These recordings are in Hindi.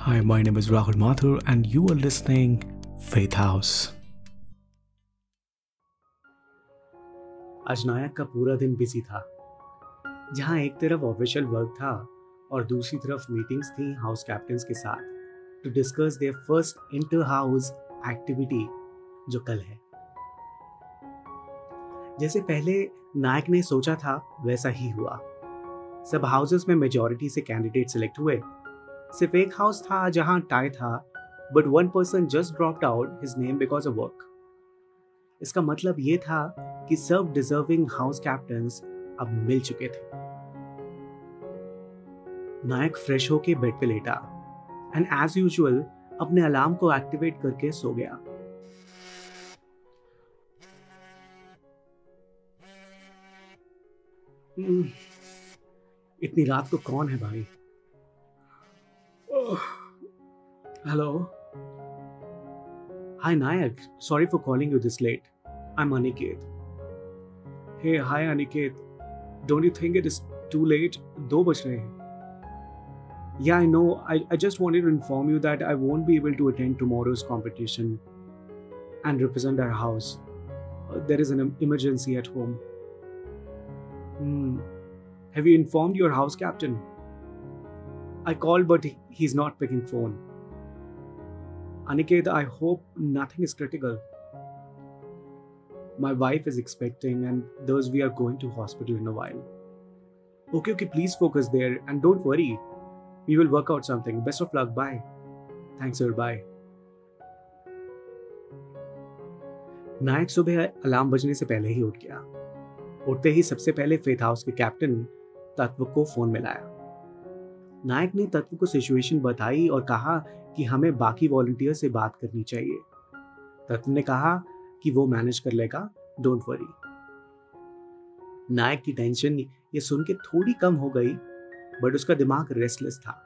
Hi, my name is Rahul Mathur, and you are listening Faith House. आज नायक का पूरा दिन बिज़ी था। जहाँ एक तरफ़ ऑफिशियल वर्क था और दूसरी तरफ़ मीटिंग्स थी हाउस कैप्टन्स के साथ to discuss their first inter house activity जो कल है। जैसे पहले नायक ने सोचा था वैसा ही हुआ। सब हाउसेस में मेजोरिटी से कैंडिडेट सिलेक्ट हुए सिर्फ़ एक हाउस था जहाँ टाई था but one person just dropped out his name because of work इसका मतलब ये था कि सब डिजर्विंग हाउस कैप्टन्स अब मिल चुके थे। नायक फ्रेश होके बेड पे लेटा एंड एज यूजुअल अपने अलार्म को एक्टिवेट करके सो गया। हम्म, इतनी रात को कौन है भाई? Hello hi Nayak sorry for calling you this late I am Aniket hey hi Aniket don't you think it is too late दो बज रहे हैं Yeah, I know. I, I just wanted to inform you that I won't be able to attend tomorrow's competition and represent our house. Uh, there is an em- emergency at home. Hmm. Have you informed your house captain? I called, but he- he's not picking phone. Aniket, I hope nothing is critical. My wife is expecting, and thus we are going to hospital in a while. Okay, okay, please focus there and don't worry. We will work out something. Best of luck. Bye. Thanks, sir. Bye. नायक सुबह अलार्म बजने से पहले ही उठ गया उठते ही सबसे पहले फेथ हाउस के कैप्टन तत्व को फ़ोन मिलाया नायक ने तत्व को सिचुएशन बताई और कहा कि हमें बाकी वॉलंटियर से बात करनी चाहिए। तत्व ने कहा कि वो मैनेज कर लेगा। डोंट वरी नायक की टेंशन ये सुन के थोड़ी कम हो गई बट उसका दिमाग रेस्टलेस था।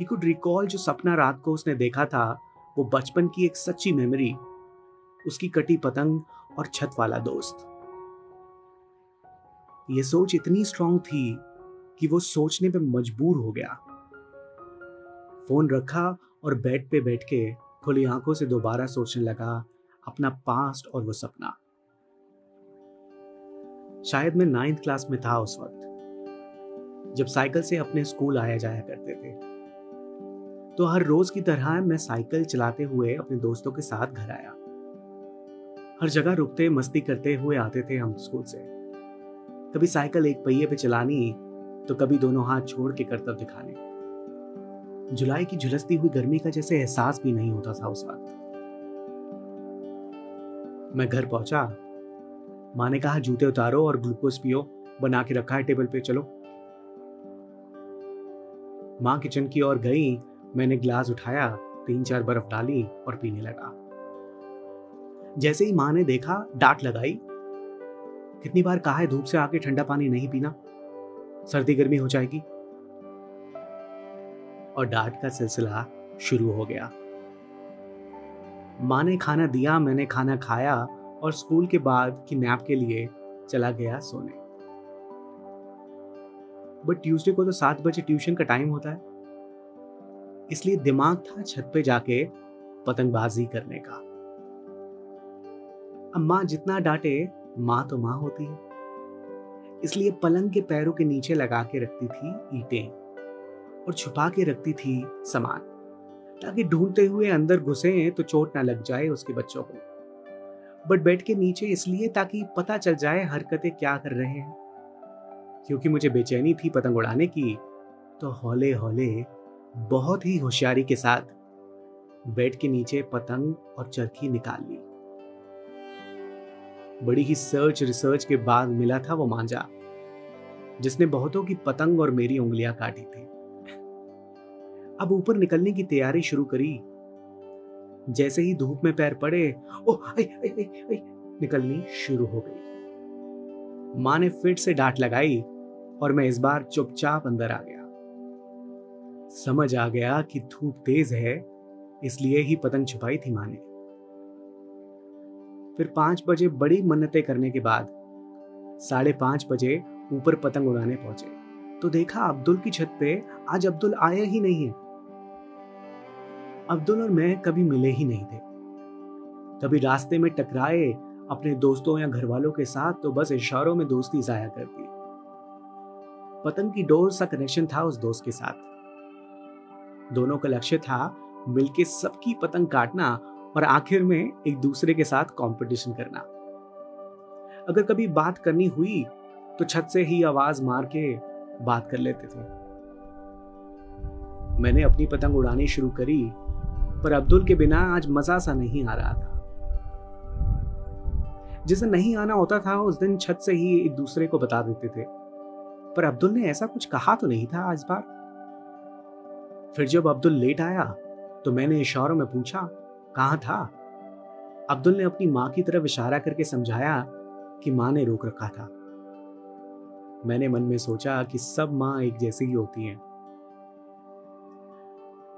ही कुड रिकॉल जो सपना रात को उसने देखा था, वो बचपन की एक सच्ची मेमोरी उसकी कटी पतंग और छत वाला दोस्त। ये सोच इतनी स्ट्रांग थी कि वो सोचने पे मजबूर हो गया। फ़ोन रखा और बेड पे बैठ के खुली आँखों से दोबारा सोचने लगा अपना पास्ट और वो सपना। शायद मैं नाइन्थ क्लास में था उस वक्त, जब साइकिल से अपने स्कूल आया जाया करते थे। तो हर रोज की तरह मैं साइकिल चलाते हुए अपने दोस्तों के साथ घर आया। हर जगह रुकते, मस्ती करते हुए आते थे हम स्कूल से। कभी साइकिल एक पहिए पे चलानी तो कभी दोनों हाथ छोड़ के करतब दिखाने जुलाई की झुलसती हुई गर्मी का जैसे एहसास भी नहीं होता था उस वक्त। मैं घर पहुँचा। माँ ने कहा, जूते उतारो और ग्लूकोज पियो, बना के रखा है टेबल पे, चलो। माँ किचन की ओर गई, मैंने ग्लास उठाया तीन चार बर्फ़ डाली और पीने लगा। जैसे ही माँ ने देखा, डांट लगाई। कितनी बार कहा है धूप से आके ठंडा पानी नहीं पीना? सर्दी गर्मी हो जाएगी। और डांट का सिलसिला शुरू हो गया। माँ ने खाना दिया, मैंने खाना खाया और स्कूल के बाद की नैप के लिए चला गया सोने। बट ट्यूसडे को तो सात बजे ट्यूशन का टाइम होता है। इसलिए दिमाग था छत पे जाके पतंगबाजी करने का। अब जितना डांटे, माँ तो माँ होती है। इसलिए पलंग के पैरों के नीचे लगा के रखती थी ईंटें और छुपा के रखती थी सामान। ताकि ढूंढते हुए अंदर घुसे तो चोट ना लग जाए उसके बच्चों को। बट बेड के नीचे इसलिए ताकि पता चल जाए हरकतें क्या कर रहे हैं। क्योंकि मुझे बेचैनी थी पतंग उड़ाने की तो हौले हौले बहुत ही होशियारी के साथ बेड के नीचे पतंग और चरखी निकाल ली। बड़ी ही सर्च रिसर्च के बाद मिला था वो मांझा जिसने बहुतों की पतंग और मेरी उंगलियाँ काटी थी। अब ऊपर निकलने की तैयारी शुरू करी। जैसे ही धूप में पैर पड़े ओ आई, आई, आई, आई, निकलनी शुरू हो गई। माँ ने फिर से डांट लगाई और मैं इस बार चुपचाप अंदर आ गया। समझ आ गया कि धूप तेज है इसलिए ही पतंग छुपाई थी माँ ने। फिर पाँच बजे बड़ी मन्नतें करने के बाद साढ़े पाँच बजे ऊपर पतंग उड़ाने पहुँचे। तो देखा अब्दुल की छत पे आज अब्दुल आया ही नहीं है। अब्दुल और मैं कभी मिले ही नहीं थे। कभी रास्ते में टकराए अपने दोस्तों या घर वालों के साथ तो बस इशारों में दोस्ती जाया करती। पतंग की डोर सा कनेक्शन था उस दोस्त के साथ। दोनों का लक्ष्य था मिलके सबकी पतंग काटना और आखिर में एक दूसरे के साथ कंपटीशन करना। अगर कभी बात करनी हुई तो छत से ही आवाज़ मार के बात कर लेते थे। मैंने अपनी पतंग उड़ानी शुरू करी, पर अब्दुल के बिना आज मज़ा सा नहीं आ रहा था। जिसे नहीं आना होता था, उस दिन छत से ही एक दूसरे को बता देते थे। पर अब्दुल ने ऐसा कुछ कहा तो नहीं था आज बार। फिर जब अब्दुल लेट आया तो मैंने इशारों में पूछा कहा था? अब्दुल ने अपनी माँ की तरफ़ इशारा करके समझाया कि माँ ने रोक रखा था। मैंने मन में सोचा कि सब माँ एक जैसी ही होती हैं।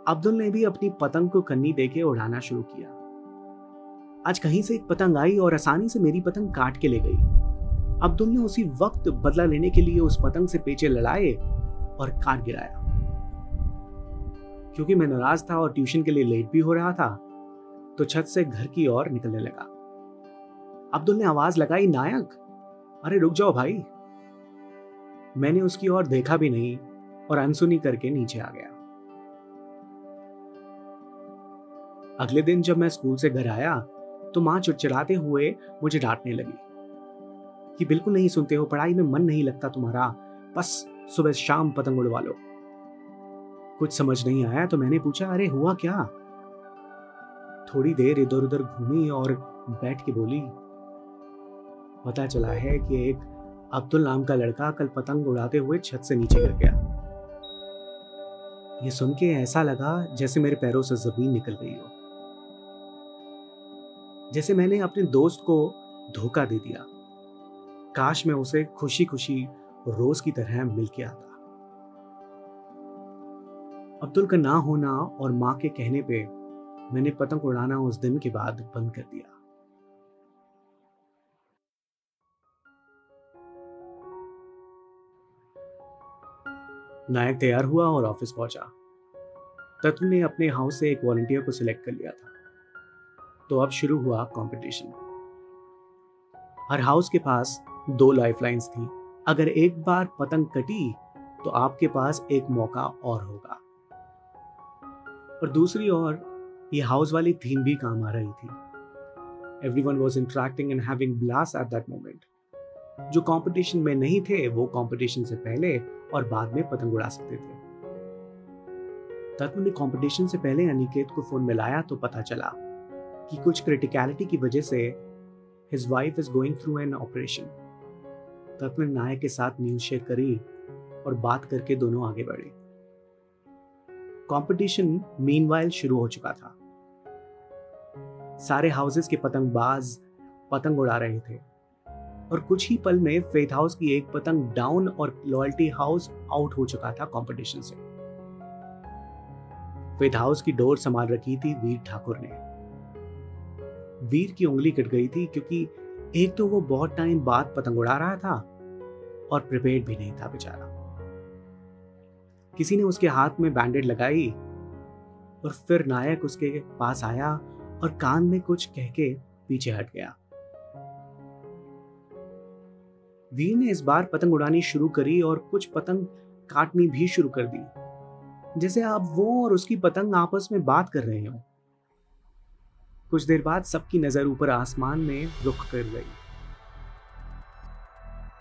अब्दुल ने भी अपनी पतंग को कन्नी देके उड़ाना शुरू किया। आज कहीं से एक पतंग आई और आसानी से मेरी पतंग काट के ले गई। अब्दुल ने उसी वक्त बदला लेने के लिए उस पतंग से पेचे लड़ाए और काट गिराया। क्योंकि मैं नाराज़ था और ट्यूशन के लिए लेट भी हो रहा था तो छत से घर की ओर निकलने लगा। अब्दुल ने आवाज़ लगाई, नायक, अरे रुक जाओ भाई। मैंने उसकी ओर देखा भी नहीं और अनसुनी करके नीचे आ गया। अगले दिन जब मैं स्कूल से घर आया तो माँ चिड़चिड़ाते हुए मुझे डांटने लगी कि, बिल्कुल नहीं सुनते हो, पढ़ाई में मन नहीं लगता तुम्हारा, बस सुबह शाम पतंग उड़वा लो। कुछ समझ नहीं आया तो मैंने पूछा, अरे हुआ क्या? थोड़ी देर इधर उधर घूमी और बैठ के बोली, पता चला है कि एक अब्दुल नाम का लड़का कल पतंग उड़ाते हुए छत से नीचे गिर गया। ये सुन के ऐसा लगा जैसे मेरे पैरों से ज़मीन निकल गई हो। जैसे मैंने अपने दोस्त को धोखा दे दिया। काश मैं उसे खुशी खुशी रोज की तरह मिल के आता। अब्दुल का ना होना और माँ के कहने पे मैंने पतंग उड़ाना उस दिन के बाद बंद कर दिया। नायक तैयार हुआ और ऑफ़िस पहुँचा। तत्व ने अपने हाउस से एक वॉलंटियर को सिलेक्ट कर लिया था। तो अब शुरू हुआ कंपटीशन हर हाउस के पास दो लाइफलाइंस थी। अगर एक बार पतंग कटी तो आपके पास एक मौका और होगा। और दूसरी ओर ये हाउस वाली थीम भी काम आ रही थी। Everyone was interacting and having blast at that moment जो कंपटीशन में नहीं थे, वो कंपटीशन से पहले और बाद में पतंग उड़ा सकते थे। तत्व ने कंपटीशन से पहले अनिकेत को फ़ोन मिलाया तो पता चला कि कुछ क्रिटिकलिटी की वजह से his wife is going through an operation Tatva ने नायक के साथ न्यूज़ शेयर करी और बात करके दोनों आगे बढ़े। कंपटीशन मीनवाइल शुरू हो चुका था। सारे हाउसेस के पतंगबाज पतंग उड़ा रहे थे। और कुछ ही पल में फेथ हाउस की एक पतंग डाउन और लॉयल्टी हाउस आउट हो चुका था कंपटीशन से। फेथ हाउस की डोर संभाल रखी थी वीर ठाकुर ने। वीर की उंगली कट गई थी क्योंकि एक तो वो बहुत टाइम बाद पतंग उड़ा रहा था और प्रिपेयर्ड भी नहीं था बेचारा। किसी ने उसके हाथ में बैंडेड लगाई और फिर नायक उसके पास आया और कान में कुछ कह के पीछे हट गया। वीर ने इस बार पतंग उड़ानी शुरू करी और कुछ पतंग काटनी भी शुरू कर दी। जैसे आप वो और उसकी पतंग आपस में बात कर रहे हो। कुछ देर बाद सबकी नज़र ऊपर आसमान में रुक कर गई।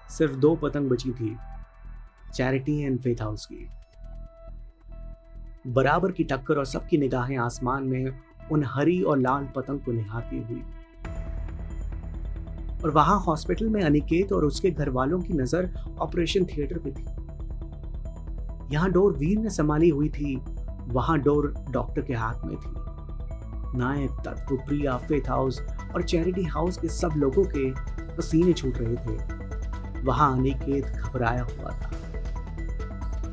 सिर्फ़ दो पतंग बची थी, चैरिटी एंड फेथ हाउस की। बराबर की टक्कर और सबकी निगाहें आसमान में उन हरी और लाल पतंग को निहारती हुई। और वहाँ हॉस्पिटल में अनिकेत और उसके घर वालों की नज़र ऑपरेशन थिएटर पे थी। यहाँ डोर वीर ने संभाली हुई थी, वहाँ डोर डॉक्टर के हाथ में थी। नायक, तत्व, प्रिया, फेथ हाउस और चैरिटी हाउस के सब लोगों के पसीने छूट रहे थे। वहाँ अनिकेत घबराया हुआ था।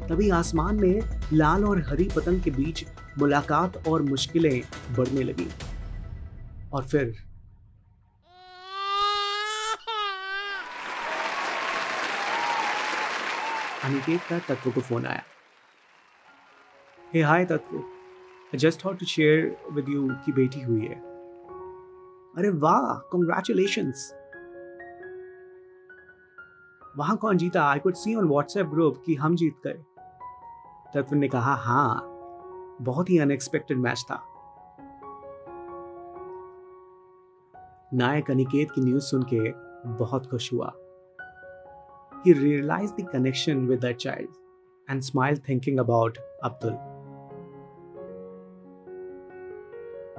तभी आसमान में लाल और हरी पतंग के बीच मुलाकात और मुश्किलें बढ़ने लगी। और फिर अनिकेत का तत्व को फ़ोन आया। Hey hi Tatva. Just hot to share with you की बेटी हुई है। अरे वाह कॉन्ग्रेचुलेशंस वहाँ कौन जीता? I could see on WhatsApp group कि हम जीत गए। तत्व ने कहा हाँ बहुत ही अनएक्सपेक्टेड मैच था. नायक अनिकेत की न्यूज़ सुन के बहुत खुश हुआ। He realized the connection with that child and smiled, thinking about Abdul.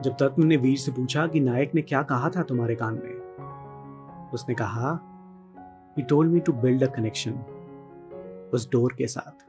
जब तत्व ने वीर से पूछा कि नायक ने क्या कहा था तुम्हारे कान में, उसने कहा told me to build a connection उस डोर के साथ।